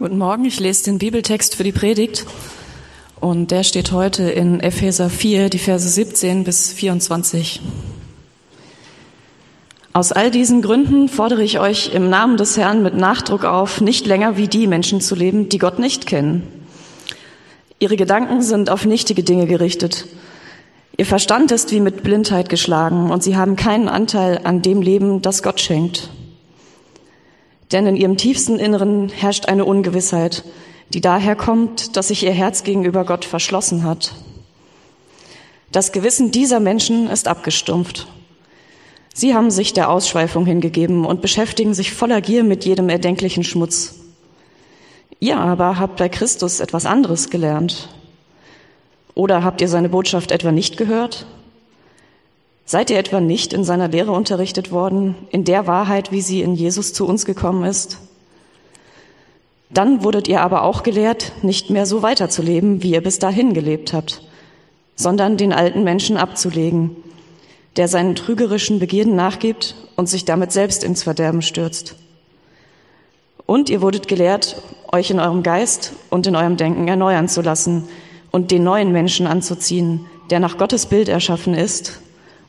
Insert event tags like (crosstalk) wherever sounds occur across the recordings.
Guten Morgen, ich lese den Bibeltext für die Predigt und der steht heute in Epheser 4, die Verse 17 bis 24. Aus all diesen Gründen fordere ich euch im Namen des Herrn mit Nachdruck auf, nicht länger wie die Menschen zu leben, die Gott nicht kennen. Ihre Gedanken sind auf nichtige Dinge gerichtet. Ihr Verstand ist wie mit Blindheit geschlagen und sie haben keinen Anteil an dem Leben, das Gott schenkt. Denn in ihrem tiefsten Inneren herrscht eine Ungewissheit, die daher kommt, dass sich ihr Herz gegenüber Gott verschlossen hat. Das Gewissen dieser Menschen ist abgestumpft. Sie haben sich der Ausschweifung hingegeben und beschäftigen sich voller Gier mit jedem erdenklichen Schmutz. Ihr aber habt bei Christus etwas anderes gelernt. Oder habt ihr seine Botschaft etwa nicht gehört? Seid ihr etwa nicht in seiner Lehre unterrichtet worden, in der Wahrheit, wie sie in Jesus zu uns gekommen ist? Dann wurdet ihr aber auch gelehrt, nicht mehr so weiterzuleben, wie ihr bis dahin gelebt habt, sondern den alten Menschen abzulegen, der seinen trügerischen Begierden nachgibt und sich damit selbst ins Verderben stürzt. Und ihr wurdet gelehrt, euch in eurem Geist und in eurem Denken erneuern zu lassen und den neuen Menschen anzuziehen, der nach Gottes Bild erschaffen ist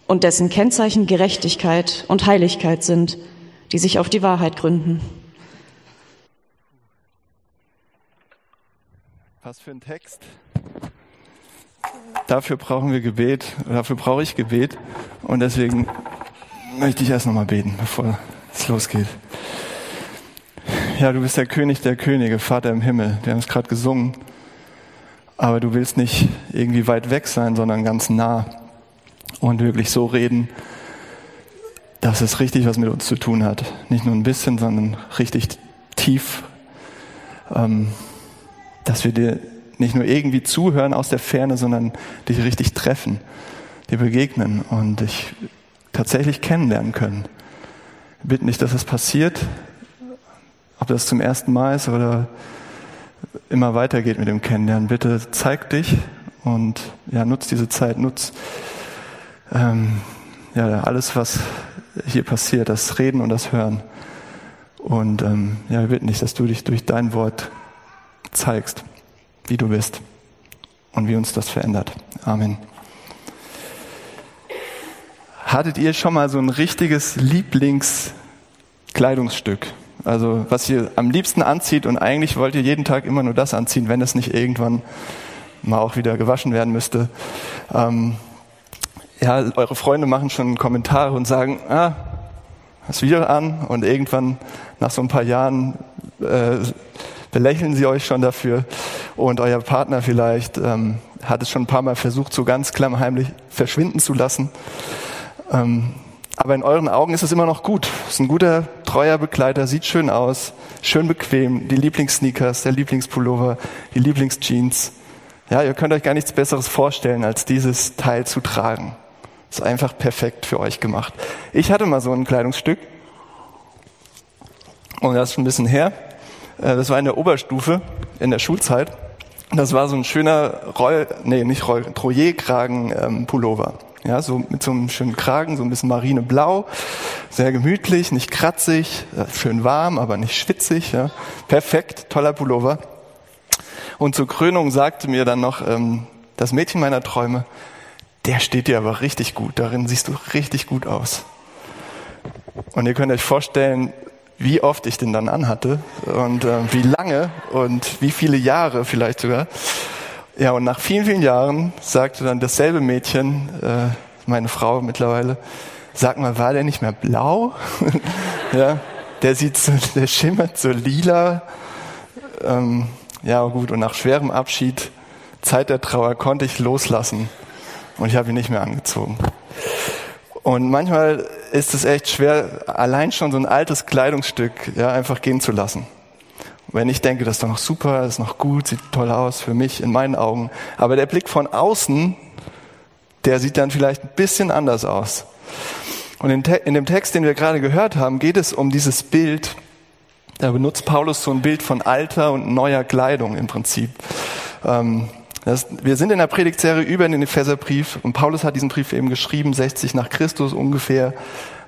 und dessen Kennzeichen Gerechtigkeit und Heiligkeit sind, die sich auf die Wahrheit gründen. Was für ein Text. Dafür brauchen wir Gebet, dafür brauche ich Gebet und deswegen möchte ich erst nochmal beten, bevor es losgeht. Ja, du bist der König der Könige, Vater im Himmel. Wir haben es gerade gesungen. Aber du willst nicht irgendwie weit weg sein, sondern ganz nah und wirklich so reden, dass es richtig was mit uns zu tun hat. Nicht nur ein bisschen, sondern richtig tief, ähm, dass wir dir nicht nur irgendwie zuhören aus der Ferne, sondern dich richtig treffen, dir begegnen und dich tatsächlich kennenlernen können. Bitte nicht, dass es passiert, ob das zum ersten Mal ist oder immer weitergeht mit dem Kennenlernen. Bitte zeig dich und ja, nutz diese Zeit, nutz ähm, ja, alles, was hier passiert, das Reden und das Hören. Und ähm, ja, wir bitten dich, dass du dich durch dein Wort zeigst, wie du bist und wie uns das verändert. Amen. Hattet ihr schon mal so ein richtiges Lieblingskleidungsstück? Also was ihr am liebsten anzieht und eigentlich wollt ihr jeden Tag immer nur das anziehen, wenn es nicht irgendwann mal auch wieder gewaschen werden müsste. Ähm, ja, eure Freunde machen schon Kommentare und sagen, ah, hast wieder an und irgendwann nach so ein paar Jahren äh, belächeln sie euch schon dafür und euer Partner vielleicht ähm, hat es schon ein paar Mal versucht, so ganz klammheimlich verschwinden zu lassen. Ähm, aber in euren Augen ist es immer noch gut. Es ist ein guter, treuer Begleiter, sieht schön aus, schön bequem, die Lieblingssneakers, der Lieblingspullover, die Lieblingsjeans. Ja, ihr könnt euch gar nichts Besseres vorstellen, als dieses Teil zu tragen. Ist einfach perfekt für euch gemacht. Ich hatte mal so ein Kleidungsstück. Und das ist ein bisschen her. Äh, das war in der Oberstufe, in der Schulzeit. Das war so ein schöner Roll, nee, nicht Roll, Troyer-Kragen-Pullover. Ähm, ja, so mit so einem schönen Kragen, so ein bisschen marineblau, sehr gemütlich, nicht kratzig, äh, schön warm, aber nicht schwitzig. Ja. Perfekt, toller Pullover. Und zur Krönung sagte mir dann noch ähm, das Mädchen meiner Träume, der steht dir aber richtig gut. Darin siehst du richtig gut aus. Und ihr könnt euch vorstellen, wie oft ich den dann anhatte und äh, wie lange und wie viele Jahre vielleicht sogar. Ja, und nach vielen, vielen Jahren sagte dann dasselbe Mädchen, äh, meine Frau mittlerweile, sag mal, war der nicht mehr blau? (laughs) ja, der sieht so, der schimmert so lila. Ähm, ja, gut, und nach schwerem Abschied, Zeit der Trauer, konnte ich loslassen und ich habe ihn nicht mehr angezogen. Und manchmal ist es echt schwer, allein schon so ein altes Kleidungsstück ja, einfach gehen zu lassen. Wenn ich denke, das ist doch noch super, das ist noch gut, sieht toll aus für mich in meinen Augen. Aber der Blick von außen, der sieht dann vielleicht ein bisschen anders aus. Und in, dem Text, den wir gerade gehört haben, geht es um dieses Bild. Da benutzt Paulus so ein Bild von alter und neuer Kleidung im Prinzip. Ähm, das, wir sind in der Predigtserie über den Epheserbrief und Paulus hat diesen Brief eben geschrieben, 60 nach Christus ungefähr,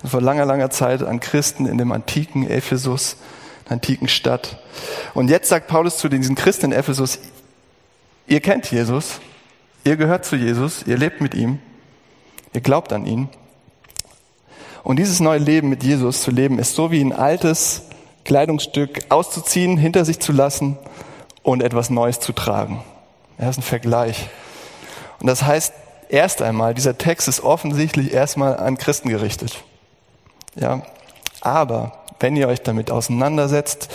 vor langer, langer Zeit an Christen in dem antiken Ephesus. antiken Stadt. Und jetzt sagt Paulus zu diesen Christen in Ephesus, ihr kennt Jesus, ihr gehört zu Jesus, ihr lebt mit ihm, ihr glaubt an ihn. Und dieses neue Leben mit Jesus zu leben, ist so wie ein altes Kleidungsstück auszuziehen, hinter sich zu lassen und etwas Neues zu tragen. Er ist ein Vergleich. Und das heißt, erst einmal, dieser Text ist offensichtlich erstmal an Christen gerichtet. Ja, aber wenn ihr euch damit auseinandersetzt,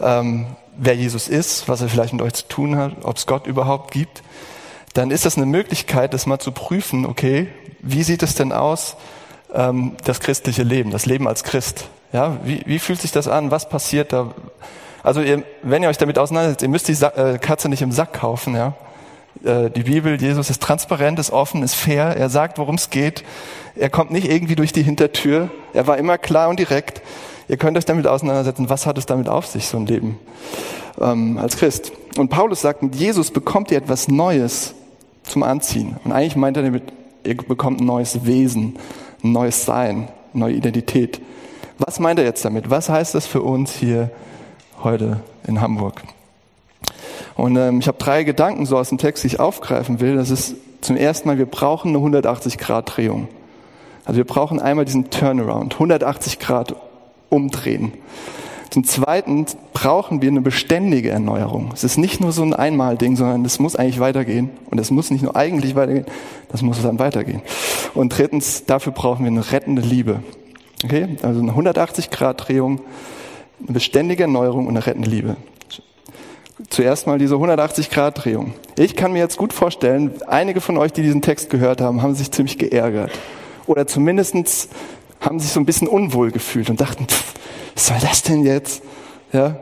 ähm, wer Jesus ist, was er vielleicht mit euch zu tun hat, ob es Gott überhaupt gibt, dann ist das eine Möglichkeit, das mal zu prüfen, okay, wie sieht es denn aus, ähm, das christliche Leben, das Leben als Christ? Ja, wie, wie fühlt sich das an? Was passiert da? Also ihr, wenn ihr euch damit auseinandersetzt, ihr müsst die Sa äh, Katze nicht im Sack kaufen, ja. Äh, die Bibel, Jesus ist transparent, ist offen, ist fair, er sagt, worum es geht. Er kommt nicht irgendwie durch die Hintertür. Er war immer klar und direkt. Ihr könnt euch damit auseinandersetzen, was hat es damit auf sich, so ein Leben ähm, als Christ. Und Paulus sagt, mit Jesus bekommt ihr etwas Neues zum Anziehen. Und eigentlich meint er damit, ihr bekommt ein neues Wesen, ein neues Sein, neue Identität. Was meint er jetzt damit? Was heißt das für uns hier heute in Hamburg? Und ähm, ich habe drei Gedanken so aus dem Text, die ich aufgreifen will. Das ist zum ersten Mal, wir brauchen eine 180-Grad-Drehung. Also wir brauchen einmal diesen Turnaround, 180 Grad umdrehen. Zum Zweiten brauchen wir eine beständige Erneuerung. Es ist nicht nur so ein Einmalding, sondern es muss eigentlich weitergehen. Und es muss nicht nur eigentlich weitergehen, das muss dann weitergehen. Und drittens, dafür brauchen wir eine rettende Liebe. Okay? Also eine 180-Grad-Drehung, eine beständige Erneuerung und eine rettende Liebe. Zuerst mal diese 180-Grad-Drehung. Ich kann mir jetzt gut vorstellen, einige von euch, die diesen Text gehört haben, haben sich ziemlich geärgert. Oder zumindestens haben sich so ein bisschen unwohl gefühlt und dachten, pff, was soll das denn jetzt? Ja,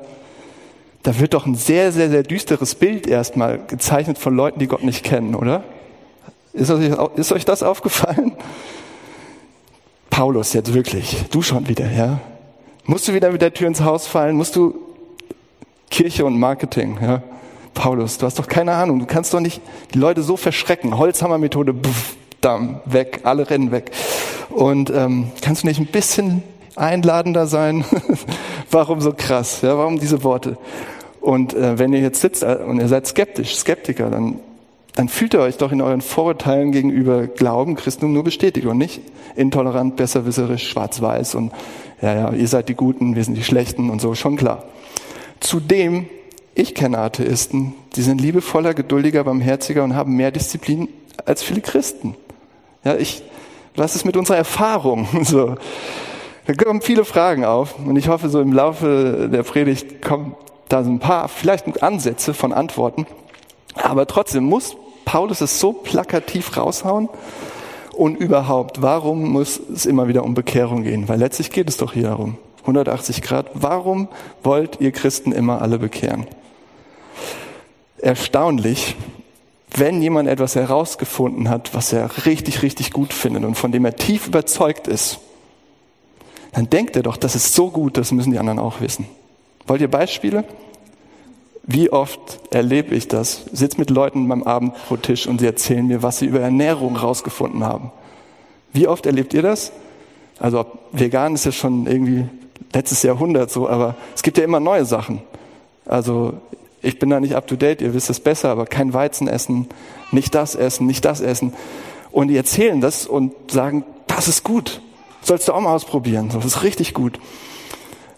da wird doch ein sehr, sehr, sehr düsteres Bild erstmal gezeichnet von Leuten, die Gott nicht kennen, oder? Ist euch, ist euch das aufgefallen? Paulus, jetzt wirklich, du schon wieder, ja? Musst du wieder mit der Tür ins Haus fallen? Musst du Kirche und Marketing, ja? Paulus, du hast doch keine Ahnung, du kannst doch nicht die Leute so verschrecken. Holzhammermethode, Damm, weg, alle rennen weg. Und ähm, kannst du nicht ein bisschen einladender sein? (laughs) warum so krass? Ja, warum diese Worte? Und äh, wenn ihr jetzt sitzt äh, und ihr seid skeptisch, Skeptiker, dann, dann fühlt ihr euch doch in euren Vorurteilen gegenüber Glauben, Christentum nur bestätigt und nicht intolerant, besserwisserisch, schwarz-weiß und ja, ja, ihr seid die Guten, wir sind die Schlechten und so, schon klar. Zudem, ich kenne Atheisten, die sind liebevoller, geduldiger, barmherziger und haben mehr Disziplin als viele Christen. Ja, ich, was ist mit unserer Erfahrung? (laughs) So. Da kommen viele Fragen auf und ich hoffe, so im Laufe der Predigt kommen da so ein paar, vielleicht Ansätze von Antworten. Aber trotzdem muss Paulus es so plakativ raushauen und überhaupt, warum muss es immer wieder um Bekehrung gehen? Weil letztlich geht es doch hier darum. 180 Grad. Warum wollt ihr Christen immer alle bekehren? Erstaunlich, wenn jemand etwas herausgefunden hat, was er richtig, richtig gut findet und von dem er tief überzeugt ist, dann denkt er doch, das ist so gut, das müssen die anderen auch wissen. Wollt ihr Beispiele? Wie oft erlebe ich das? Sitz mit Leuten beim Abendbrottisch und sie erzählen mir, was sie über Ernährung rausgefunden haben. Wie oft erlebt ihr das? Also vegan ist ja schon irgendwie letztes Jahrhundert so, aber es gibt ja immer neue Sachen. Also ich bin da nicht up to date, ihr wisst es besser, aber kein Weizen essen, nicht das essen, nicht das essen. Und die erzählen das und sagen, das ist gut. Sollst du auch mal ausprobieren. Das ist richtig gut.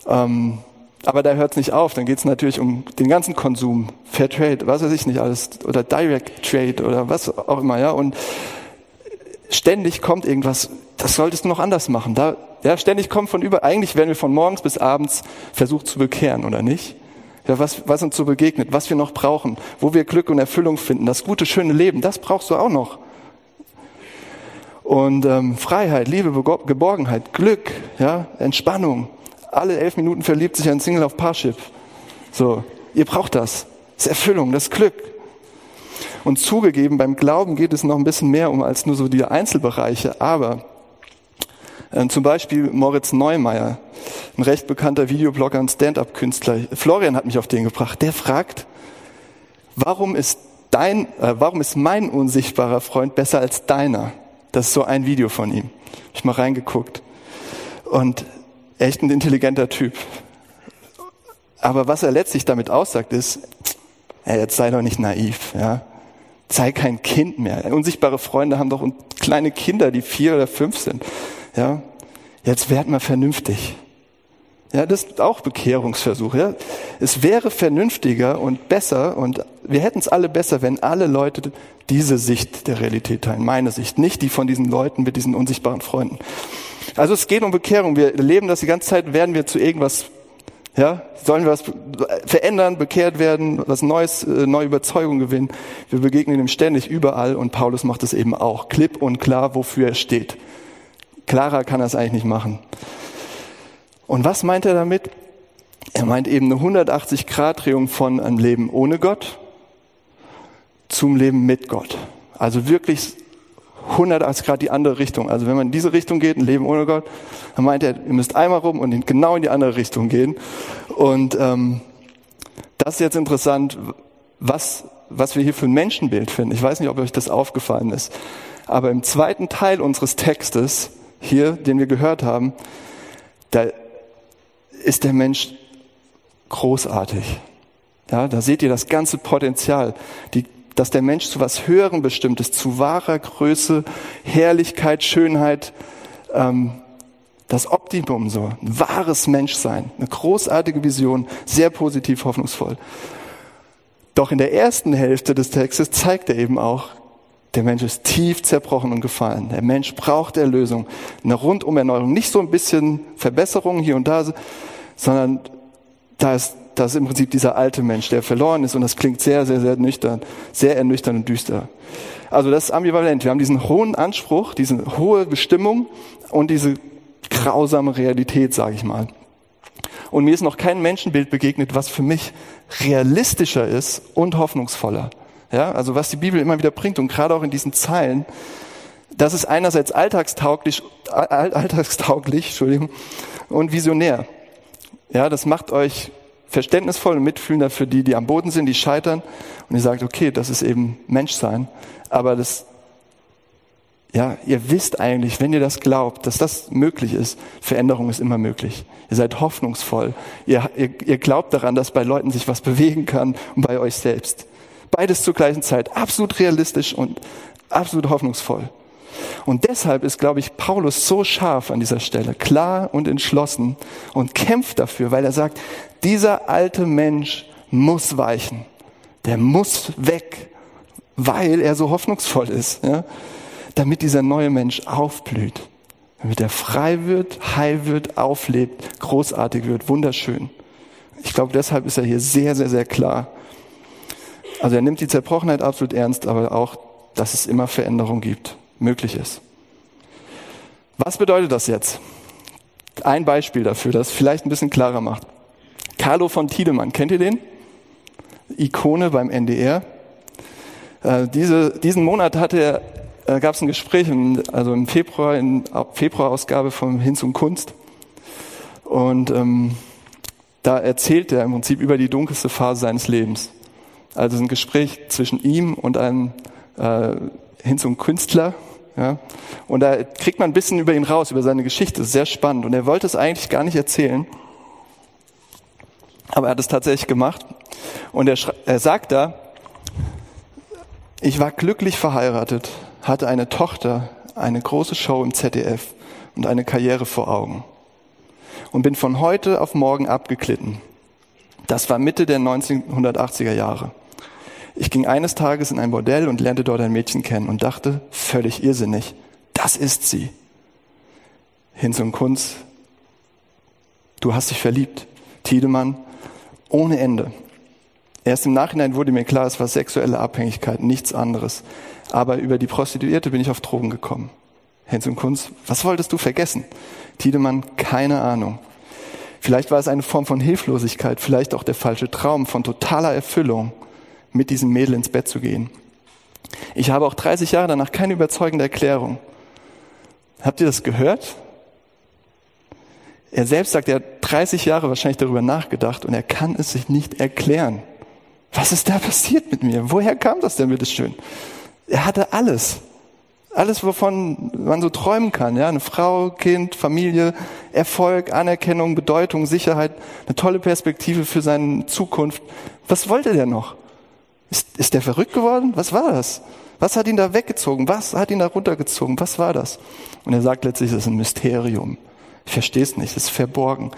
Ähm, aber da hört es nicht auf. Dann geht es natürlich um den ganzen Konsum, Fair Trade, was weiß ich nicht alles, oder Direct Trade oder was auch immer, ja. Und ständig kommt irgendwas, das solltest du noch anders machen. Da, ja, ständig kommt von über, eigentlich werden wir von morgens bis abends versucht zu bekehren, oder nicht? Ja, was, was uns so begegnet, was wir noch brauchen, wo wir Glück und Erfüllung finden, das gute, schöne Leben, das brauchst du auch noch. Und ähm, Freiheit, Liebe, Geborgenheit, Glück, ja, Entspannung. Alle elf Minuten verliebt sich ein Single auf Parship. So, ihr braucht das. Das ist Erfüllung, das ist Glück. Und zugegeben, beim Glauben geht es noch ein bisschen mehr um als nur so die Einzelbereiche, aber äh, zum Beispiel Moritz Neumeier, ein recht bekannter Videoblogger und Stand-up-Künstler. Florian hat mich auf den gebracht. Der fragt, warum ist dein, äh, warum ist mein unsichtbarer Freund besser als deiner? Das ist so ein Video von ihm. Hab ich mal reingeguckt. Und echt ein intelligenter Typ. Aber was er letztlich damit aussagt, ist, ja, jetzt sei doch nicht naiv, ja. Sei kein Kind mehr. Unsichtbare Freunde haben doch kleine Kinder, die vier oder fünf sind, ja. Jetzt werd mal vernünftig. Ja, das ist auch Bekehrungsversuch. Ja. Es wäre vernünftiger und besser und wir hätten es alle besser, wenn alle Leute diese Sicht der Realität teilen, meine Sicht, nicht die von diesen Leuten mit diesen unsichtbaren Freunden. Also es geht um Bekehrung. Wir leben das die ganze Zeit, werden wir zu irgendwas, ja, sollen wir was verändern, bekehrt werden, was Neues, äh, neue Überzeugung gewinnen. Wir begegnen ihm ständig überall und Paulus macht es eben auch. Klipp und klar, wofür er steht. Klarer kann er es eigentlich nicht machen. Und was meint er damit? Er meint eben eine 180-Grad-Drehung von einem Leben ohne Gott zum Leben mit Gott. Also wirklich 180 Grad die andere Richtung. Also wenn man in diese Richtung geht, ein Leben ohne Gott, dann meint er, ihr müsst einmal rum und genau in die andere Richtung gehen. Und ähm, das ist jetzt interessant, was, was wir hier für ein Menschenbild finden. Ich weiß nicht, ob euch das aufgefallen ist. Aber im zweiten Teil unseres Textes, hier, den wir gehört haben, da ist der Mensch großartig. Ja, da seht ihr das ganze Potenzial, die, dass der Mensch zu was Höherem bestimmt ist, zu wahrer Größe, Herrlichkeit, Schönheit, ähm, das Optimum so, ein wahres Menschsein, eine großartige Vision, sehr positiv, hoffnungsvoll. Doch in der ersten Hälfte des Textes zeigt er eben auch, der Mensch ist tief zerbrochen und gefallen. Der Mensch braucht Erlösung, eine Rundumerneuerung, nicht so ein bisschen Verbesserung hier und da, sondern da ist, das ist im Prinzip dieser alte Mensch, der verloren ist und das klingt sehr, sehr, sehr nüchtern, sehr ernüchternd und düster. Also das ist ambivalent. Wir haben diesen hohen Anspruch, diese hohe Bestimmung und diese grausame Realität, sage ich mal. Und mir ist noch kein Menschenbild begegnet, was für mich realistischer ist und hoffnungsvoller. Ja, also was die Bibel immer wieder bringt und gerade auch in diesen Zeilen, das ist einerseits alltagstauglich, alltagstauglich, (laughs) Entschuldigung, und visionär. Ja, das macht euch verständnisvoll und mitfühlender für die, die am Boden sind, die scheitern. Und ihr sagt, okay, das ist eben Menschsein. Aber das, ja, ihr wisst eigentlich, wenn ihr das glaubt, dass das möglich ist, Veränderung ist immer möglich. Ihr seid hoffnungsvoll. Ihr, ihr, ihr glaubt daran, dass bei Leuten sich was bewegen kann und bei euch selbst. Beides zur gleichen Zeit. Absolut realistisch und absolut hoffnungsvoll. Und deshalb ist, glaube ich, Paulus so scharf an dieser Stelle, klar und entschlossen und kämpft dafür, weil er sagt, dieser alte Mensch muss weichen. Der muss weg, weil er so hoffnungsvoll ist, ja? damit dieser neue Mensch aufblüht, damit er frei wird, heil wird, auflebt, großartig wird, wunderschön. Ich glaube, deshalb ist er hier sehr, sehr, sehr klar. Also er nimmt die Zerbrochenheit absolut ernst, aber auch, dass es immer Veränderung gibt möglich ist. Was bedeutet das jetzt? Ein Beispiel dafür, das vielleicht ein bisschen klarer macht. Carlo von Tiedemann, kennt ihr den? Ikone beim NDR. Äh, diese, diesen Monat hatte er, äh, gab es ein Gespräch, also im Februar, in Februarausgabe von Hinz und Kunst. Und ähm, da erzählt er im Prinzip über die dunkelste Phase seines Lebens. Also ein Gespräch zwischen ihm und einem äh, Hinz und Künstler, ja? Und da kriegt man ein bisschen über ihn raus, über seine Geschichte. Sehr spannend. Und er wollte es eigentlich gar nicht erzählen. Aber er hat es tatsächlich gemacht. Und er, er sagt da, ich war glücklich verheiratet, hatte eine Tochter, eine große Show im ZDF und eine Karriere vor Augen. Und bin von heute auf morgen abgeglitten. Das war Mitte der 1980er Jahre. Ich ging eines Tages in ein Bordell und lernte dort ein Mädchen kennen und dachte, völlig irrsinnig, das ist sie. Hinz und Kunz, du hast dich verliebt. Tiedemann, ohne Ende. Erst im Nachhinein wurde mir klar, es war sexuelle Abhängigkeit, nichts anderes. Aber über die Prostituierte bin ich auf Drogen gekommen. Hinz und Kunz, was wolltest du vergessen? Tiedemann, keine Ahnung. Vielleicht war es eine Form von Hilflosigkeit, vielleicht auch der falsche Traum von totaler Erfüllung mit diesem Mädel ins Bett zu gehen. Ich habe auch 30 Jahre danach keine überzeugende Erklärung. Habt ihr das gehört? Er selbst sagt, er hat 30 Jahre wahrscheinlich darüber nachgedacht und er kann es sich nicht erklären. Was ist da passiert mit mir? Woher kam das denn bitteschön? Er hatte alles. Alles, wovon man so träumen kann, ja, eine Frau, Kind, Familie, Erfolg, Anerkennung, Bedeutung, Sicherheit, eine tolle Perspektive für seine Zukunft. Was wollte der noch? Ist, ist der verrückt geworden? Was war das? Was hat ihn da weggezogen? Was hat ihn da runtergezogen? Was war das? Und er sagt letztlich, es ist ein Mysterium. Ich verstehe es nicht, es ist verborgen.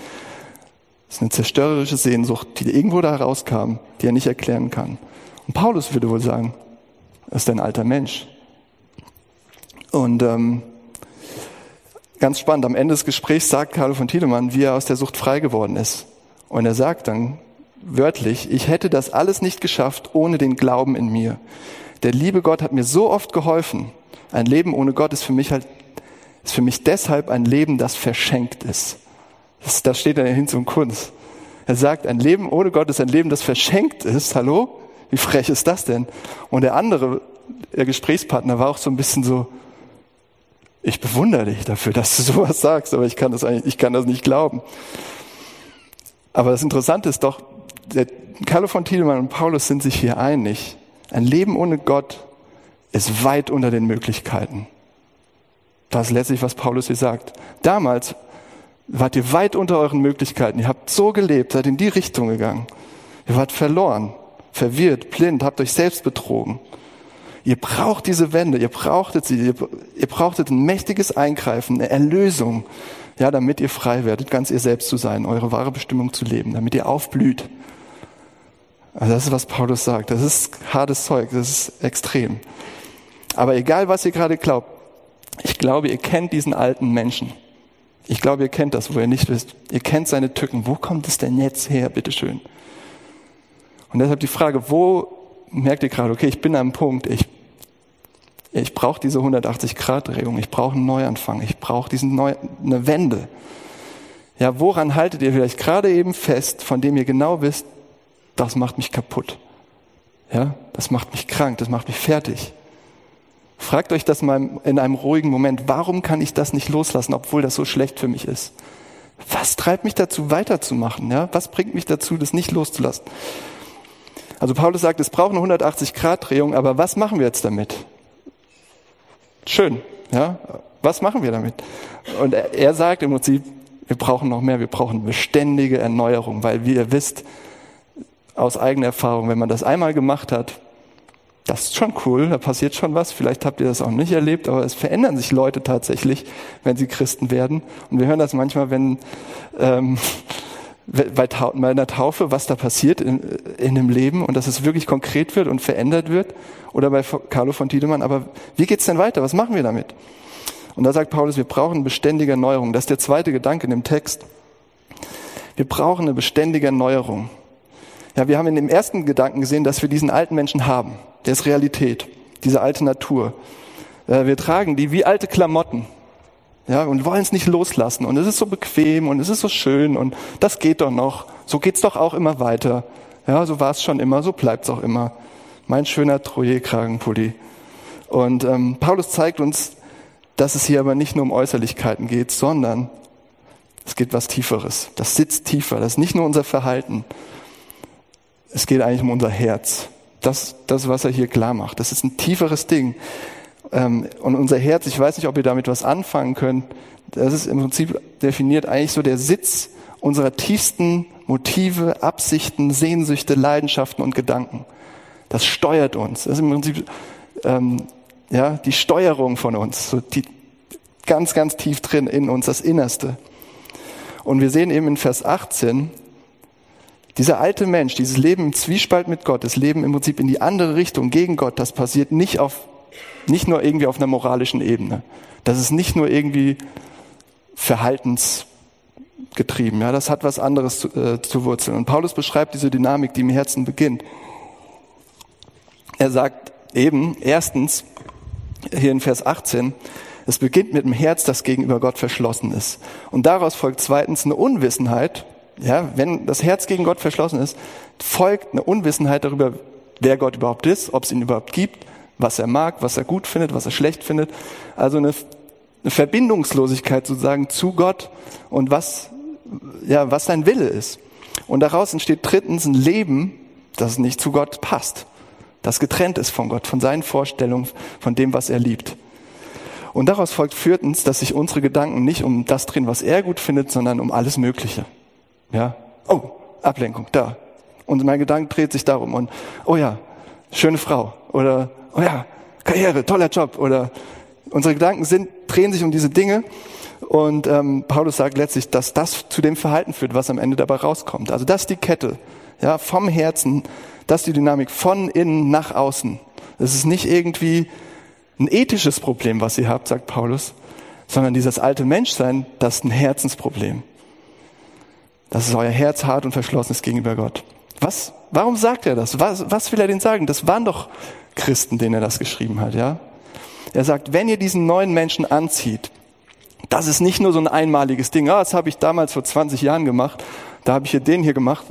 Es ist eine zerstörerische Sehnsucht, die irgendwo da herauskam, die er nicht erklären kann. Und Paulus würde wohl sagen, er ist ein alter Mensch. Und ähm, ganz spannend, am Ende des Gesprächs sagt Carlo von Tiedemann, wie er aus der Sucht frei geworden ist. Und er sagt dann wörtlich, ich hätte das alles nicht geschafft ohne den Glauben in mir. Der liebe Gott hat mir so oft geholfen. Ein Leben ohne Gott ist für mich halt, ist für mich deshalb ein Leben, das verschenkt ist. Das, das steht in der Hinz und Kunst. Er sagt, ein Leben ohne Gott ist ein Leben, das verschenkt ist. Hallo? Wie frech ist das denn? Und der andere, der Gesprächspartner war auch so ein bisschen so, ich bewundere dich dafür, dass du (laughs) sowas sagst, aber ich kann das eigentlich, ich kann das nicht glauben. Aber das Interessante ist doch, der Carlo von Tiedemann und Paulus sind sich hier einig. Ein Leben ohne Gott ist weit unter den Möglichkeiten. Das ist letztlich, was Paulus hier sagt. Damals wart ihr weit unter euren Möglichkeiten. Ihr habt so gelebt, seid in die Richtung gegangen. Ihr wart verloren, verwirrt, blind, habt euch selbst betrogen. Ihr braucht diese Wende, ihr brauchtet sie, ihr, ihr brauchtet ein mächtiges Eingreifen, eine Erlösung, ja, damit ihr frei werdet, ganz ihr selbst zu sein, eure wahre Bestimmung zu leben, damit ihr aufblüht. Also das ist, was Paulus sagt. Das ist hartes Zeug, das ist extrem. Aber egal, was ihr gerade glaubt, ich glaube, ihr kennt diesen alten Menschen. Ich glaube, ihr kennt das, wo ihr nicht wisst. Ihr kennt seine Tücken. Wo kommt es denn jetzt her, bitteschön? Und deshalb die Frage, wo merkt ihr gerade, okay, ich bin einem Punkt, ich ich brauche diese 180-Grad-Drehung, ich brauche einen Neuanfang, ich brauche diesen Neu eine Wende. Ja, woran haltet ihr vielleicht gerade eben fest, von dem ihr genau wisst, das macht mich kaputt. Ja, das macht mich krank, das macht mich fertig. Fragt euch das mal in einem ruhigen Moment, warum kann ich das nicht loslassen, obwohl das so schlecht für mich ist? Was treibt mich dazu, weiterzumachen? Ja, was bringt mich dazu, das nicht loszulassen? Also Paulus sagt, es braucht eine 180-Grad-Drehung, aber was machen wir jetzt damit? Schön, ja. Was machen wir damit? Und er, sagt im Prinzip, wir brauchen noch mehr, wir brauchen beständige Erneuerung, weil wie ihr wisst, aus eigener Erfahrung, wenn man das einmal gemacht hat, das ist schon cool, da passiert schon was. Vielleicht habt ihr das auch nicht erlebt, aber es verändern sich Leute tatsächlich, wenn sie Christen werden. Und wir hören das manchmal, wenn ähm, (laughs) bei, bei einer Taufe, was da passiert in, in dem Leben und dass es wirklich konkret wird und verändert wird. Oder bei Carlo von Tiedemann. Aber wie geht's denn weiter? Was machen wir damit? Und da sagt Paulus, wir brauchen beständige Erneuerung. Das ist der zweite Gedanke in dem Text. Wir brauchen eine beständige Erneuerung. Ja, wir haben in dem ersten Gedanken gesehen, dass wir diesen alten Menschen haben. Der ist Realität. Diese alte Natur. Äh, wir tragen die wie alte Klamotten. Ja, und wollen es nicht loslassen. Und es ist so bequem und es ist so schön und das geht doch noch. So geht's doch auch immer weiter. Ja, so war es schon immer, so bleibt's auch immer. Mein schöner Troyer-Kragenpulli. Und ähm, Paulus zeigt uns, dass es hier aber nicht nur um Äußerlichkeiten geht, sondern es geht was Tieferes. Das sitzt tiefer. Das ist nicht nur unser Verhalten. Es geht eigentlich um unser Herz. Das, das, was er hier klar macht. Das ist ein tieferes Ding. Ähm, und unser Herz, ich weiß nicht, ob ihr damit was anfangen könnt, das ist im Prinzip definiert eigentlich so der Sitz unserer tiefsten Motive, Absichten, Sehnsüchte, Leidenschaften und Gedanken. Das steuert uns. Das ist im Prinzip ähm, ja, die Steuerung von uns, so die, ganz, ganz tief drin in uns, das Innerste. Und wir sehen eben in Vers 18, dieser alte Mensch, dieses Leben im Zwiespalt mit Gott, das Leben im Prinzip in die andere Richtung, gegen Gott, das passiert nicht auf nicht nur irgendwie auf einer moralischen Ebene. Das ist nicht nur irgendwie verhaltensgetrieben. Ja, das hat was anderes zu, äh, zu Wurzeln. Und Paulus beschreibt diese Dynamik, die im Herzen beginnt. Er sagt eben, erstens, hier in Vers 18, es beginnt mit dem Herz, das gegenüber Gott verschlossen ist. Und daraus folgt zweitens eine Unwissenheit. Ja, wenn das Herz gegen Gott verschlossen ist, folgt eine Unwissenheit darüber, wer Gott überhaupt ist, ob es ihn überhaupt gibt, was er mag, was er gut findet, was er schlecht findet. Also eine, eine Verbindungslosigkeit sozusagen zu Gott und was, ja, was sein Wille ist. Und daraus entsteht drittens ein Leben, das nicht zu Gott passt, das getrennt ist von Gott, von seinen Vorstellungen, von dem, was er liebt. Und daraus folgt viertens, dass sich unsere Gedanken nicht um das drehen, was er gut findet, sondern um alles Mögliche. Ja? Oh, Ablenkung, da. Und mein Gedanke dreht sich darum. Und, oh ja, schöne Frau. Oder, oh ja, Karriere, toller Job. Oder, unsere Gedanken sind, drehen sich um diese Dinge. Und ähm, Paulus sagt letztlich, dass das zu dem Verhalten führt, was am Ende dabei rauskommt. Also das ist die Kette. Ja, vom Herzen, das ist die Dynamik von innen nach außen. Das ist nicht irgendwie ein ethisches Problem, was ihr habt, sagt Paulus, sondern dieses alte Menschsein, das ist ein Herzensproblem. Das ist euer Herz hart und verschlossen ist gegenüber Gott. Was, warum sagt er das? Was, was will er denn sagen? Das waren doch Christen, denen er das geschrieben hat, ja? Er sagt, wenn ihr diesen neuen Menschen anzieht, das ist nicht nur so ein einmaliges Ding, ah, das habe ich damals vor 20 Jahren gemacht, da habe ich hier den hier gemacht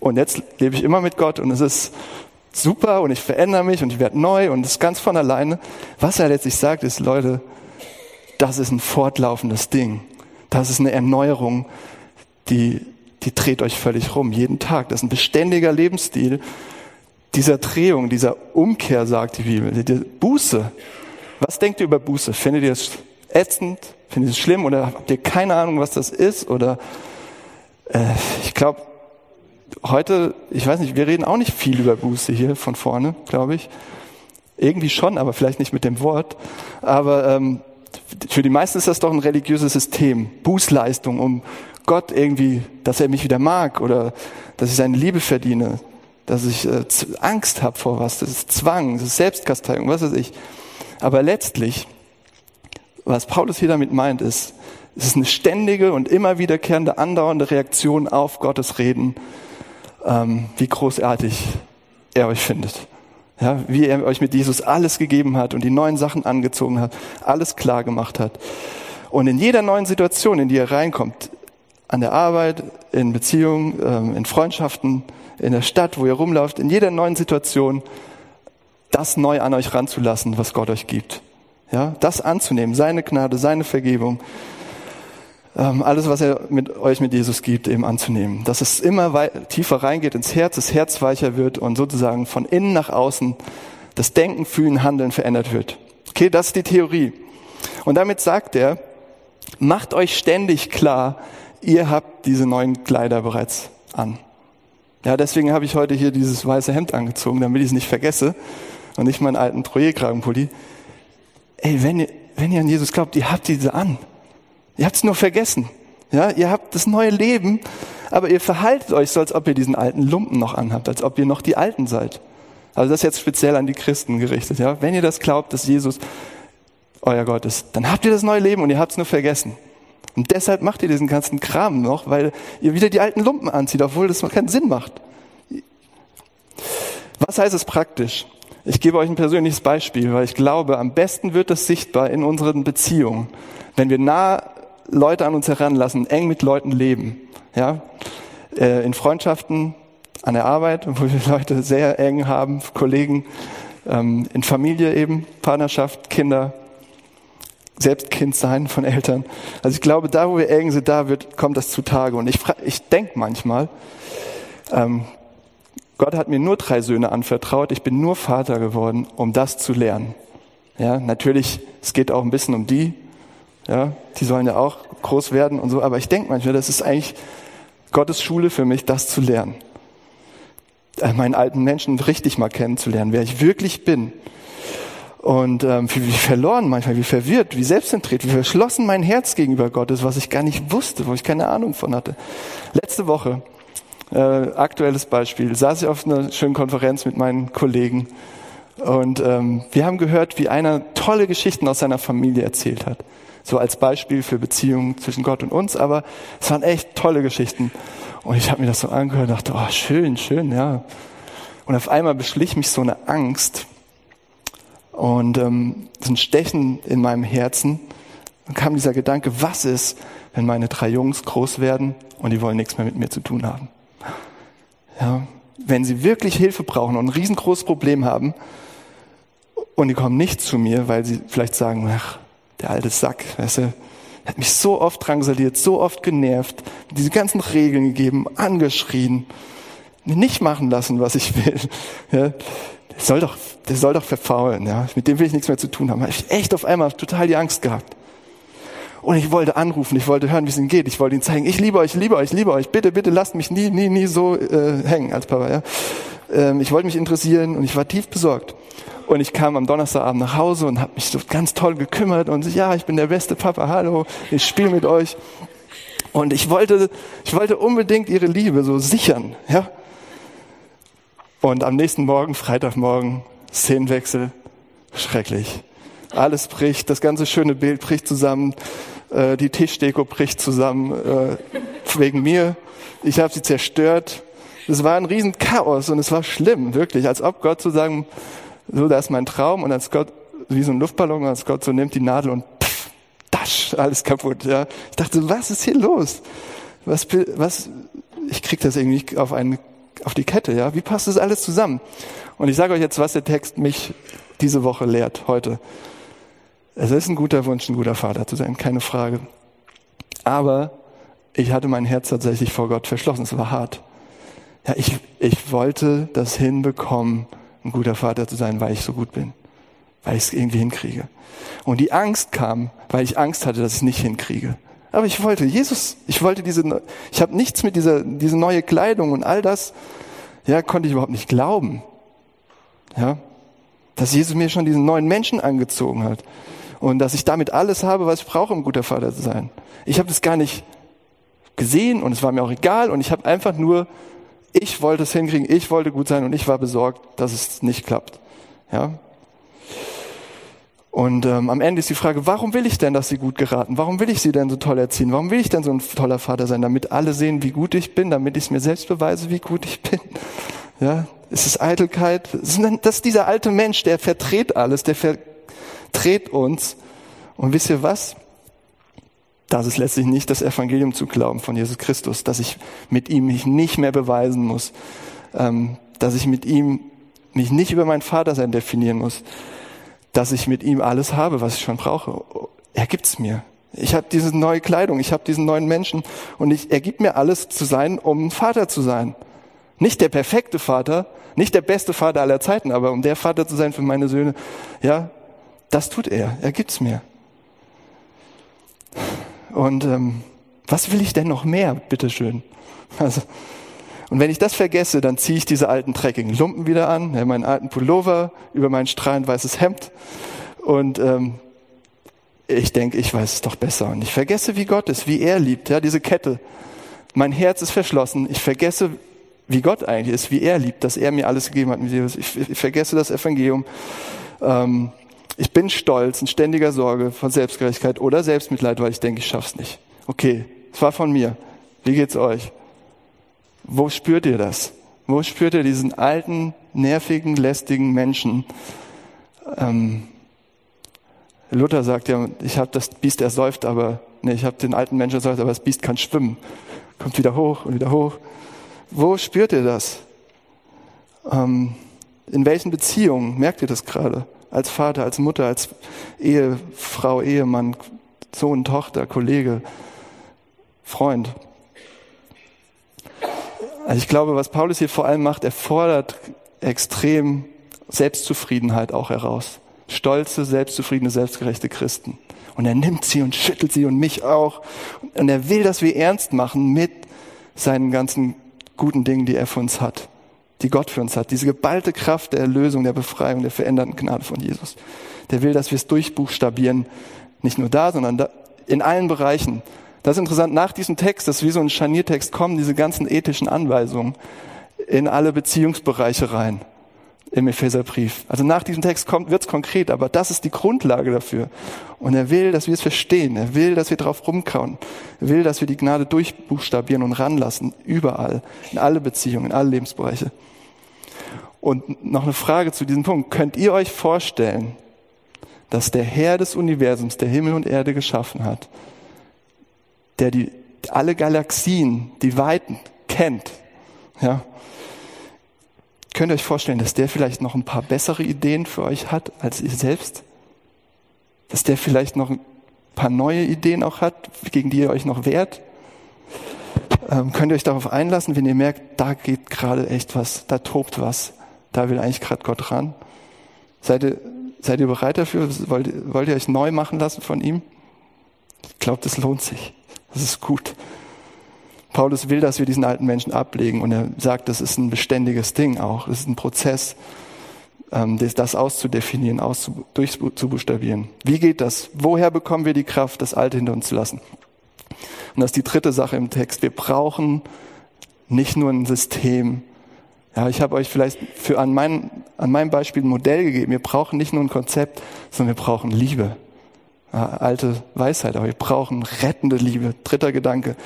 und jetzt lebe ich immer mit Gott und es ist super und ich verändere mich und ich werde neu und es ist ganz von alleine. Was er letztlich sagt, ist, Leute, das ist ein fortlaufendes Ding. Das ist eine Erneuerung, die, die dreht euch völlig rum, jeden Tag. Das ist ein beständiger Lebensstil dieser Drehung, dieser Umkehr, sagt die Bibel, die Buße. Was denkt ihr über Buße? Findet ihr es ätzend? Findet ihr es schlimm? Oder habt ihr keine Ahnung, was das ist? Oder äh, ich glaube, heute, ich weiß nicht, wir reden auch nicht viel über Buße hier von vorne, glaube ich. Irgendwie schon, aber vielleicht nicht mit dem Wort. Aber ähm, für die meisten ist das doch ein religiöses System. Bußleistung, um Gott irgendwie, dass er mich wieder mag oder dass ich seine Liebe verdiene, dass ich äh, Angst habe vor was. Das ist Zwang, das ist Selbstkasteiung, was weiß ich. Aber letztlich, was Paulus hier damit meint, ist, es ist eine ständige und immer wiederkehrende, andauernde Reaktion auf Gottes Reden ähm, wie großartig er euch findet. Ja, wie er euch mit Jesus alles gegeben hat und die neuen Sachen angezogen hat, alles klar gemacht hat. Und in jeder neuen Situation, in die ihr reinkommt, an der Arbeit, in Beziehungen, ähm, in Freundschaften, in der Stadt, wo ihr rumlauft, in jeder neuen Situation, das neu an euch ranzulassen, was Gott euch gibt. Ja, das anzunehmen, seine Gnade, seine Vergebung, alles, was er mit euch mit Jesus gibt, eben anzunehmen. Dass es immer tiefer reingeht ins Herz, das Herz weicher wird und sozusagen von innen nach außen das Denken, Fühlen, Handeln verändert wird. Okay, das ist die Theorie. Und damit sagt er, macht euch ständig klar, ihr habt diese neuen Kleider bereits an. Ja, deswegen habe ich heute hier dieses weiße Hemd angezogen, damit ich es nicht vergesse und nicht meinen alten Troje-Kragenpulli. Ey, wenn ihr, wenn ihr an Jesus glaubt, ihr habt diese an. Ihr habt es nur vergessen. Ja, ihr habt das neue Leben, aber ihr verhaltet euch so, als ob ihr diesen alten Lumpen noch anhabt, als ob ihr noch die Alten seid. Also das ist jetzt speziell an die Christen gerichtet. Ja, wenn ihr das glaubt, dass Jesus euer Gott ist, dann habt ihr das neue Leben und ihr habt es nur vergessen. Und deshalb macht ihr diesen ganzen Kram noch, weil ihr wieder die alten Lumpen anzieht, obwohl das keinen Sinn macht. Was heißt es praktisch? Ich gebe euch ein persönliches Beispiel, weil ich glaube, am besten wird es sichtbar in unseren Beziehungen, wenn wir nah Leute an uns heranlassen, eng mit Leuten leben. Ja? Äh, in Freundschaften, an der Arbeit, wo wir Leute sehr eng haben, Kollegen, ähm, in Familie eben, Partnerschaft, Kinder, selbst Kind sein von Eltern. Also ich glaube, da wo wir eng sind, da wird, kommt das zutage. Und ich, ich denke manchmal, ähm, Gott hat mir nur drei Söhne anvertraut, ich bin nur Vater geworden, um das zu lernen. Ja, natürlich, es geht auch ein bisschen um die, ja, die sollen ja auch groß werden und so. Aber ich denke manchmal, das ist eigentlich Gottes Schule für mich, das zu lernen. Äh, meinen alten Menschen richtig mal kennenzulernen, wer ich wirklich bin. Und ähm, wie, wie verloren manchmal, wie verwirrt, wie selbstzentriert, wie verschlossen mein Herz gegenüber Gott ist, was ich gar nicht wusste, wo ich keine Ahnung von hatte. Letzte Woche, äh, aktuelles Beispiel, saß ich auf einer schönen Konferenz mit meinen Kollegen und ähm, wir haben gehört, wie einer tolle Geschichten aus seiner Familie erzählt hat so als Beispiel für Beziehungen zwischen Gott und uns, aber es waren echt tolle Geschichten. Und ich habe mir das so angehört und dachte, oh, schön, schön, ja. Und auf einmal beschlich mich so eine Angst und ähm, so ein Stechen in meinem Herzen. Dann kam dieser Gedanke, was ist, wenn meine drei Jungs groß werden und die wollen nichts mehr mit mir zu tun haben? Ja, wenn sie wirklich Hilfe brauchen und ein riesengroßes Problem haben und die kommen nicht zu mir, weil sie vielleicht sagen, ach, der alte Sack, weißt du, hat mich so oft drangsaliert, so oft genervt, diese ganzen Regeln gegeben, angeschrien, nicht machen lassen, was ich will. (laughs) Ja, der soll doch, der soll doch verfaulen, ja. Mit dem will ich nichts mehr zu tun haben. Habe ich echt auf einmal total die Angst gehabt. Und ich wollte anrufen, ich wollte hören, wie es ihm geht. Ich wollte ihm zeigen, ich liebe euch, liebe euch, liebe euch. Bitte, bitte lasst mich nie, nie, nie so äh, hängen als Papa. Ja? Ähm, ich wollte mich interessieren und ich war tief besorgt. Und ich kam am Donnerstagabend nach Hause und habe mich so ganz toll gekümmert und so, ja, ich bin der beste Papa, hallo, ich spiele mit euch. Und ich wollte, ich wollte unbedingt ihre Liebe so sichern, ja. Und am nächsten Morgen, Freitagmorgen, Szenenwechsel, schrecklich. Alles bricht, das ganze schöne Bild bricht zusammen, äh, die Tischdeko bricht zusammen, äh, wegen mir. Ich habe sie zerstört. Es war ein riesen Chaos und es war schlimm, wirklich, als ob Gott zu sagen, so, da ist mein Traum und als Gott, wie so ein Luftballon, als Gott so nimmt die Nadel und pff, dasch, alles kaputt, ja. Ich dachte, was ist hier los? Was, was, ich krieg das irgendwie auf einen, auf die Kette, ja. Wie passt das alles zusammen? Und ich sage euch jetzt, was der Text mich diese Woche lehrt, heute. Es ist ein guter Wunsch, ein guter Vater zu sein, keine Frage. Aber ich hatte mein Herz tatsächlich vor Gott verschlossen. Es war hart. Ja, ich, ich wollte das hinbekommen, ein guter Vater zu sein, weil ich so gut bin. Weil ich es irgendwie hinkriege. Und die Angst kam, weil ich Angst hatte, dass ich es nicht hinkriege. Aber ich wollte, Jesus, ich wollte diese, ich habe nichts mit dieser, diese neue Kleidung und all das, ja, konnte ich überhaupt nicht glauben. Ja, dass Jesus mir schon diesen neuen Menschen angezogen hat und dass ich damit alles habe, was ich brauche, um guter Vater zu sein. Ich habe das gar nicht gesehen und es war mir auch egal und ich habe einfach nur ich wollte es hinkriegen, ich wollte gut sein und ich war besorgt, dass es nicht klappt. Ja. Und ähm, am Ende ist die Frage, warum will ich denn, dass sie gut geraten? Warum will ich sie denn so toll erziehen? Warum will ich denn so ein toller Vater sein? Damit alle sehen, wie gut ich bin, damit ich es mir selbst beweise, wie gut ich bin. Ja, es ist Eitelkeit. Das ist dieser alte Mensch, der verdreht alles, der verdreht uns. Und wisst ihr was? Das ist letztlich nicht das Evangelium zu glauben von Jesus Christus, dass ich mit ihm mich nicht mehr beweisen muss, ähm, dass ich mit ihm mich nicht über mein Vatersein definieren muss, dass ich mit ihm alles habe, was ich schon brauche. Er gibt's mir. Ich habe diese neue Kleidung, ich habe diesen neuen Menschen und ich, er gibt mir alles zu sein, um Vater zu sein. Nicht der perfekte Vater, nicht der beste Vater aller Zeiten, aber um der Vater zu sein für meine Söhne, ja, das tut er. Er gibt's mir. Und ähm, was will ich denn noch mehr, bitteschön? Also, und wenn ich das vergesse, dann ziehe ich diese alten dreckigen Lumpen wieder an, meinen alten Pullover über mein strahlend weißes Hemd und ähm, ich denke, ich weiß es doch besser. Und ich vergesse, wie Gott ist, wie er liebt, ja, diese Kette. Mein Herz ist verschlossen. Ich vergesse, wie Gott eigentlich ist, wie er liebt, dass er mir alles gegeben hat. Ich, ich vergesse das Evangelium. Ähm, ich bin stolz, in ständiger Sorge von Selbstgerechtigkeit oder Selbstmitleid, weil ich denke, ich schaff's nicht. Okay, es war von mir. Wie geht's euch? Wo spürt ihr das? Wo spürt ihr diesen alten, nervigen, lästigen Menschen? Ähm, Luther sagt ja, ich habe das Biest ersäuft, aber nee, ich habe den alten Menschen ersäuft, aber das Biest kann schwimmen. Kommt wieder hoch und wieder hoch. Wo spürt ihr das? Ähm, in welchen Beziehungen merkt ihr das gerade? Als Vater, als Mutter, als Ehefrau, Ehemann, Sohn, Tochter, Kollege, Freund. Also ich glaube, was Paulus hier vor allem macht, er fordert extrem Selbstzufriedenheit auch heraus. Stolze, selbstzufriedene, selbstgerechte Christen. Und er nimmt sie und schüttelt sie und mich auch. Und er will, dass wir ernst machen mit seinen ganzen guten Dingen, die er für uns hat die Gott für uns hat. Diese geballte Kraft der Erlösung, der Befreiung, der veränderten Gnade von Jesus. Der will, dass wir es durchbuchstabieren. Nicht nur da, sondern da, in allen Bereichen. Das ist interessant. Nach diesem Text, das ist wie so ein Scharniertext, kommen diese ganzen ethischen Anweisungen in alle Beziehungsbereiche rein im Epheserbrief. Also nach diesem Text kommt, wird's konkret, aber das ist die Grundlage dafür. Und er will, dass wir es verstehen. Er will, dass wir drauf rumkauen. Er will, dass wir die Gnade durchbuchstabieren und ranlassen. Überall. In alle Beziehungen, in alle Lebensbereiche. Und noch eine Frage zu diesem Punkt. Könnt ihr euch vorstellen, dass der Herr des Universums, der Himmel und Erde geschaffen hat, der die, alle Galaxien, die Weiten kennt, ja, könnt ihr euch vorstellen, dass der vielleicht noch ein paar bessere Ideen für euch hat als ihr selbst? Dass der vielleicht noch ein paar neue Ideen auch hat, gegen die ihr euch noch wehrt? Ähm, könnt ihr euch darauf einlassen, wenn ihr merkt, da geht gerade echt was, da tobt was? Da will eigentlich gerade Gott ran. Seid ihr, seid ihr bereit dafür? Wollt, wollt ihr euch neu machen lassen von ihm? Ich glaube, das lohnt sich. Das ist gut. Paulus will, dass wir diesen alten Menschen ablegen und er sagt, das ist ein beständiges Ding auch. Das ist ein Prozess, ähm, das auszudefinieren, durchzubuchstabieren. Wie geht das? Woher bekommen wir die Kraft, das Alte hinter uns zu lassen? Und das ist die dritte Sache im Text. Wir brauchen nicht nur ein System. Ja, ich habe euch vielleicht für an, mein, an meinem Beispiel ein Modell gegeben. Wir brauchen nicht nur ein Konzept, sondern wir brauchen Liebe. Ja, alte Weisheit, aber wir brauchen rettende Liebe. Dritter Gedanke.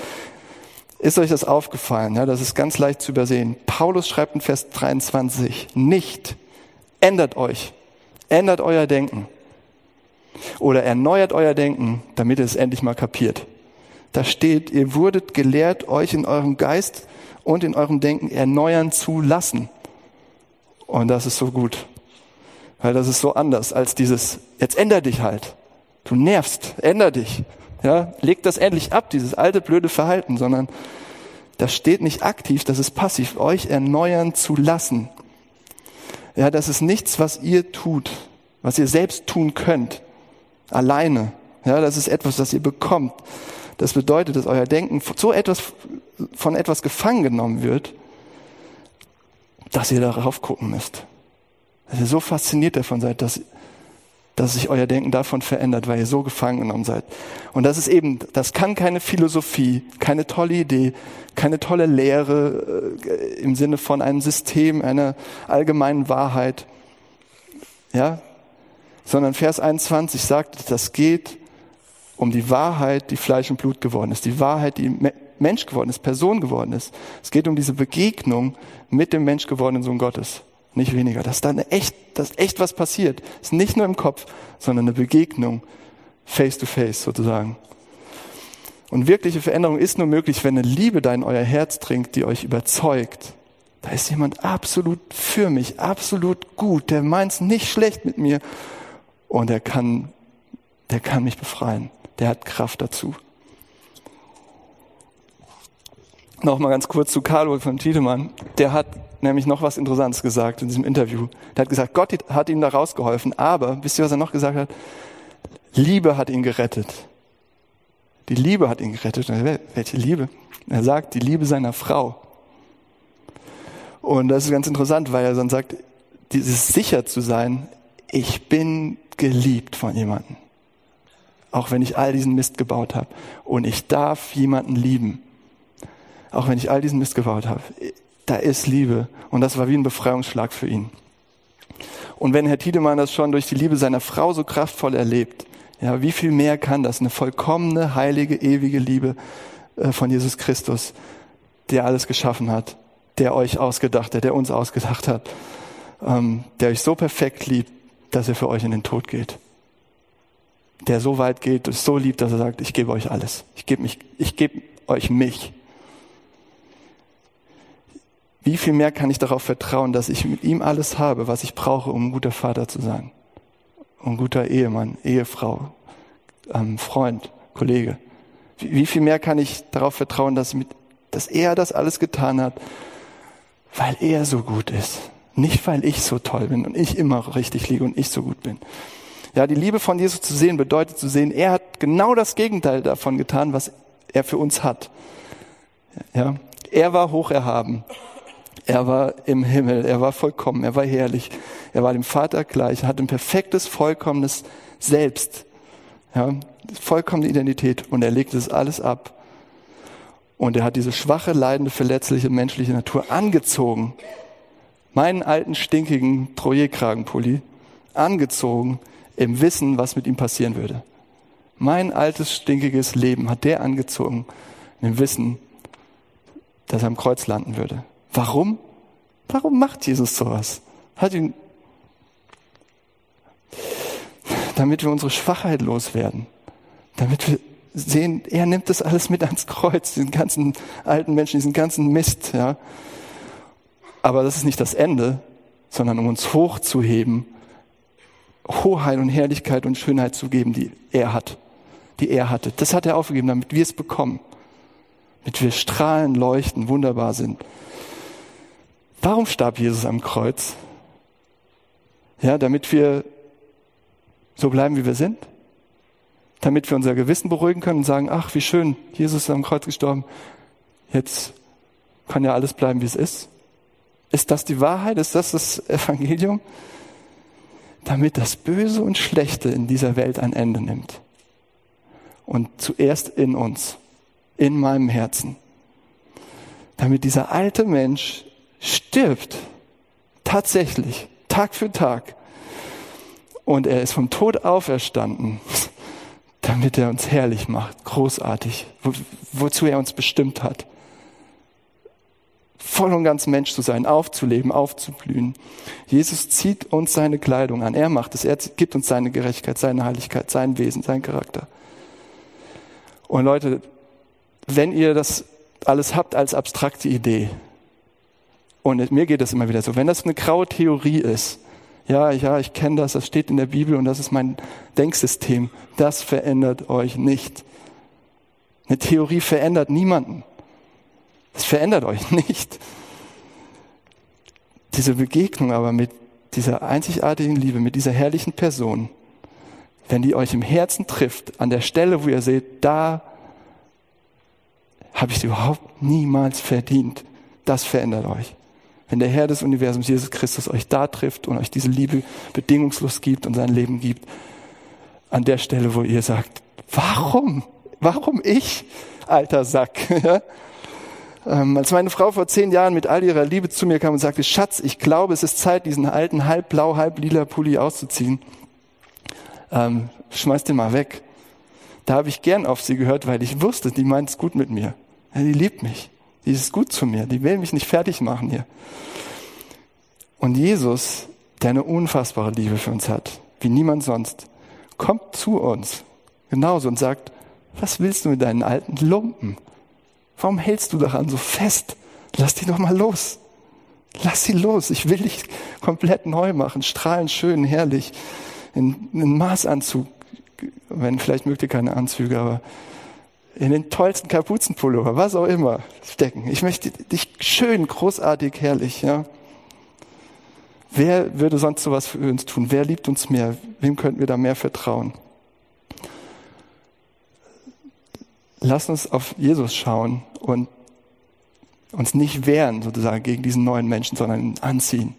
Ist euch das aufgefallen? Ja, das ist ganz leicht zu übersehen. Paulus schreibt in Vers 23, nicht ändert euch, ändert euer Denken oder erneuert euer Denken, damit ihr es endlich mal kapiert. Da steht, ihr wurdet gelehrt, euch in eurem Geist und in eurem Denken erneuern zu lassen. Und das ist so gut, weil das ist so anders als dieses, jetzt änder dich halt. Du nervst, änder dich. Ja, leg das endlich ab, dieses alte blöde Verhalten, sondern das steht nicht aktiv, das ist passiv, euch erneuern zu lassen. Ja, das ist nichts, was ihr tut, was ihr selbst tun könnt, alleine. Ja, das ist etwas, das ihr bekommt. Das bedeutet, dass euer Denken so etwas, von etwas gefangen genommen wird, dass ihr darauf gucken müsst. Dass ihr so fasziniert davon seid, dass, dass sich euer Denken davon verändert, weil ihr so gefangen genommen seid. Und das ist eben, das kann keine Philosophie, keine tolle Idee, keine tolle Lehre äh, im Sinne von einem System, einer allgemeinen Wahrheit. Ja? Sondern Vers 21 sagt, das geht um die Wahrheit, die Fleisch und Blut geworden ist, die Wahrheit, die Mensch geworden ist, Person geworden ist. Es geht um diese Begegnung mit dem Mensch gewordenen Sohn Gottes. Nicht weniger. Dass da echt, dass echt was passiert. Ist nicht nur im Kopf, sondern eine Begegnung face to face sozusagen. Und wirkliche Veränderung ist nur möglich, wenn eine Liebe da in euer Herz dringt, die euch überzeugt. Da ist jemand absolut für mich, absolut gut, der meint's nicht schlecht mit mir und er kann, der kann mich befreien der hat Kraft dazu. Nochmal ganz kurz zu Karl von Tiedemann. Der hat nämlich noch was Interessantes gesagt in diesem Interview. Der hat gesagt, Gott hat ihm da rausgeholfen, aber, wisst ihr, was er noch gesagt hat? Liebe hat ihn gerettet. Die Liebe hat ihn gerettet. Welche Liebe? Er sagt, die Liebe seiner Frau. Und das ist ganz interessant, weil er dann sagt, dieses sicher zu sein, ich bin geliebt von jemandem auch wenn ich all diesen Mist gebaut habe. Und ich darf jemanden lieben, auch wenn ich all diesen Mist gebaut habe. Da ist Liebe. Und das war wie ein Befreiungsschlag für ihn. Und wenn Herr Tiedemann das schon durch die Liebe seiner Frau so kraftvoll erlebt, ja, wie viel mehr kann das? Eine vollkommene, heilige, ewige Liebe äh, von Jesus Christus, der alles geschaffen hat, der euch ausgedacht hat, der uns ausgedacht hat, ähm, der euch so perfekt liebt, dass er für euch in den Tod geht der so weit geht, ist so lieb, dass er sagt, ich gebe euch alles. Ich gebe mich, ich gebe euch mich. Wie viel mehr kann ich darauf vertrauen, dass ich mit ihm alles habe, was ich brauche, um ein guter Vater zu sein? Um ein guter Ehemann, Ehefrau, ähm, Freund, Kollege. Wie, wie, viel mehr kann ich darauf vertrauen, dass, mit, dass er das alles getan hat, weil er so gut ist. Nicht, weil ich so toll bin und ich immer richtig liege und ich so gut bin. Ja, die Liebe von Jesus zu sehen bedeutet zu sehen, er hat genau das Gegenteil davon getan, was er für uns hat. Ja, er war hoch erhaben. Er war im Himmel. Er war vollkommen. Er war herrlich. Er war dem Vater gleich. Er hat ein perfektes, vollkommenes Selbst. Ja, vollkommene Identität. Und er legt es alles ab. Und er hat diese schwache, leidende, verletzliche menschliche Natur angezogen. Meinen alten, stinkigen Trojekragenpulli angezogen im Wissen, was mit ihm passieren würde. Mein altes, stinkiges Leben hat der angezogen, im Wissen, dass er am Kreuz landen würde. Warum? Warum macht Jesus sowas? Hat ihn, damit wir unsere Schwachheit loswerden. Damit wir sehen, er nimmt das alles mit ans Kreuz, diesen ganzen alten Menschen, diesen ganzen Mist, ja. Aber das ist nicht das Ende, sondern um uns hochzuheben Hoheit und Herrlichkeit und Schönheit zu geben, die er hat, die er hatte. Das hat er aufgegeben, damit wir es bekommen, damit wir strahlen, leuchten, wunderbar sind. Warum starb Jesus am Kreuz? Ja, damit wir so bleiben, wie wir sind. Damit wir unser Gewissen beruhigen können und sagen, ach, wie schön, Jesus ist am Kreuz gestorben. Jetzt kann ja alles bleiben, wie es ist. Ist das die Wahrheit? Ist das das Evangelium? Damit das Böse und Schlechte in dieser Welt ein Ende nimmt. Und zuerst in uns, in meinem Herzen. Damit dieser alte Mensch stirbt. Tatsächlich. Tag für Tag. Und er ist vom Tod auferstanden, (laughs) damit er uns herrlich macht. Großartig. Wo, wozu er uns bestimmt hat voll und ganz Mensch zu sein, aufzuleben, aufzublühen. Jesus zieht uns seine Kleidung an. Er macht es. Er gibt uns seine Gerechtigkeit, seine Heiligkeit, sein Wesen, sein Charakter. Und Leute, wenn ihr das alles habt als abstrakte Idee, und mir geht das immer wieder so, wenn das eine graue Theorie ist, ja, ja, ich kenne das, das steht in der Bibel und das ist mein Denksystem, das verändert euch nicht. Eine Theorie verändert niemanden. Es verändert euch (laughs) nicht. Diese Begegnung aber mit dieser einzigartigen Liebe, mit dieser herrlichen Person, wenn die euch im Herzen trifft, an der Stelle, wo ihr seht, da habe ich sie überhaupt niemals verdient, das verändert euch. Wenn der Herr des Universums, Jesus Christus, euch da trifft und euch diese Liebe bedingungslos gibt und sein Leben gibt, an der Stelle, wo ihr sagt, warum? Warum ich, alter Sack? (laughs) Ähm, als meine Frau vor zehn Jahren mit all ihrer Liebe zu mir kam und sagte, Schatz, ich glaube, es ist Zeit, diesen alten halb blau, halb lila Pulli auszuziehen, ähm, schmeiß den mal weg. Da habe ich gern auf sie gehört, weil ich wusste, die meint es gut mit mir. Ja, die liebt mich. Die ist gut zu mir. Die will mich nicht fertig machen hier. Und Jesus, der eine unfassbare Liebe für uns hat, wie niemand sonst, kommt zu uns genauso und sagt, was willst du mit deinen alten Lumpen? Warum hältst du daran so fest? Lass die doch mal los. Lass sie los. Ich will dich komplett neu machen. Strahlend schön, herrlich. In einen Maßanzug. Wenn, vielleicht mögt ihr keine Anzüge, aber in den tollsten Kapuzenpullover, was auch immer, stecken. Ich möchte dich schön, großartig, herrlich, ja. Wer würde sonst sowas für uns tun? Wer liebt uns mehr? Wem könnten wir da mehr vertrauen? Lass uns auf Jesus schauen und uns nicht wehren sozusagen gegen diesen neuen Menschen, sondern ihn anziehen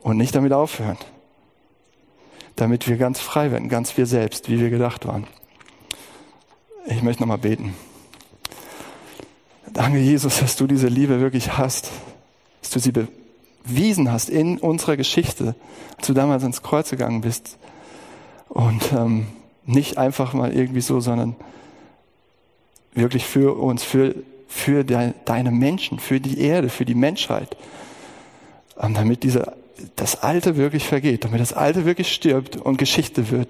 und nicht damit aufhören, damit wir ganz frei werden, ganz wir selbst, wie wir gedacht waren. Ich möchte nochmal beten. Danke, Jesus, dass du diese Liebe wirklich hast, dass du sie bewiesen hast in unserer Geschichte, als du damals ins Kreuz gegangen bist. Und ähm, nicht einfach mal irgendwie so, sondern wirklich für uns, für, für deine Menschen, für die Erde, für die Menschheit. Und damit diese, das Alte wirklich vergeht, damit das Alte wirklich stirbt und Geschichte wird.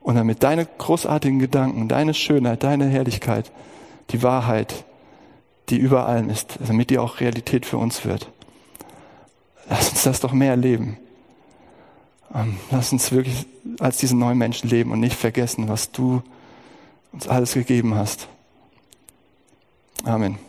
Und damit deine großartigen Gedanken, deine Schönheit, deine Herrlichkeit, die Wahrheit, die über allem ist, damit die auch Realität für uns wird. Lass uns das doch mehr erleben. Ähm, lass uns wirklich als diese neuen Menschen leben und nicht vergessen, was du uns alles gegeben hast. Amen.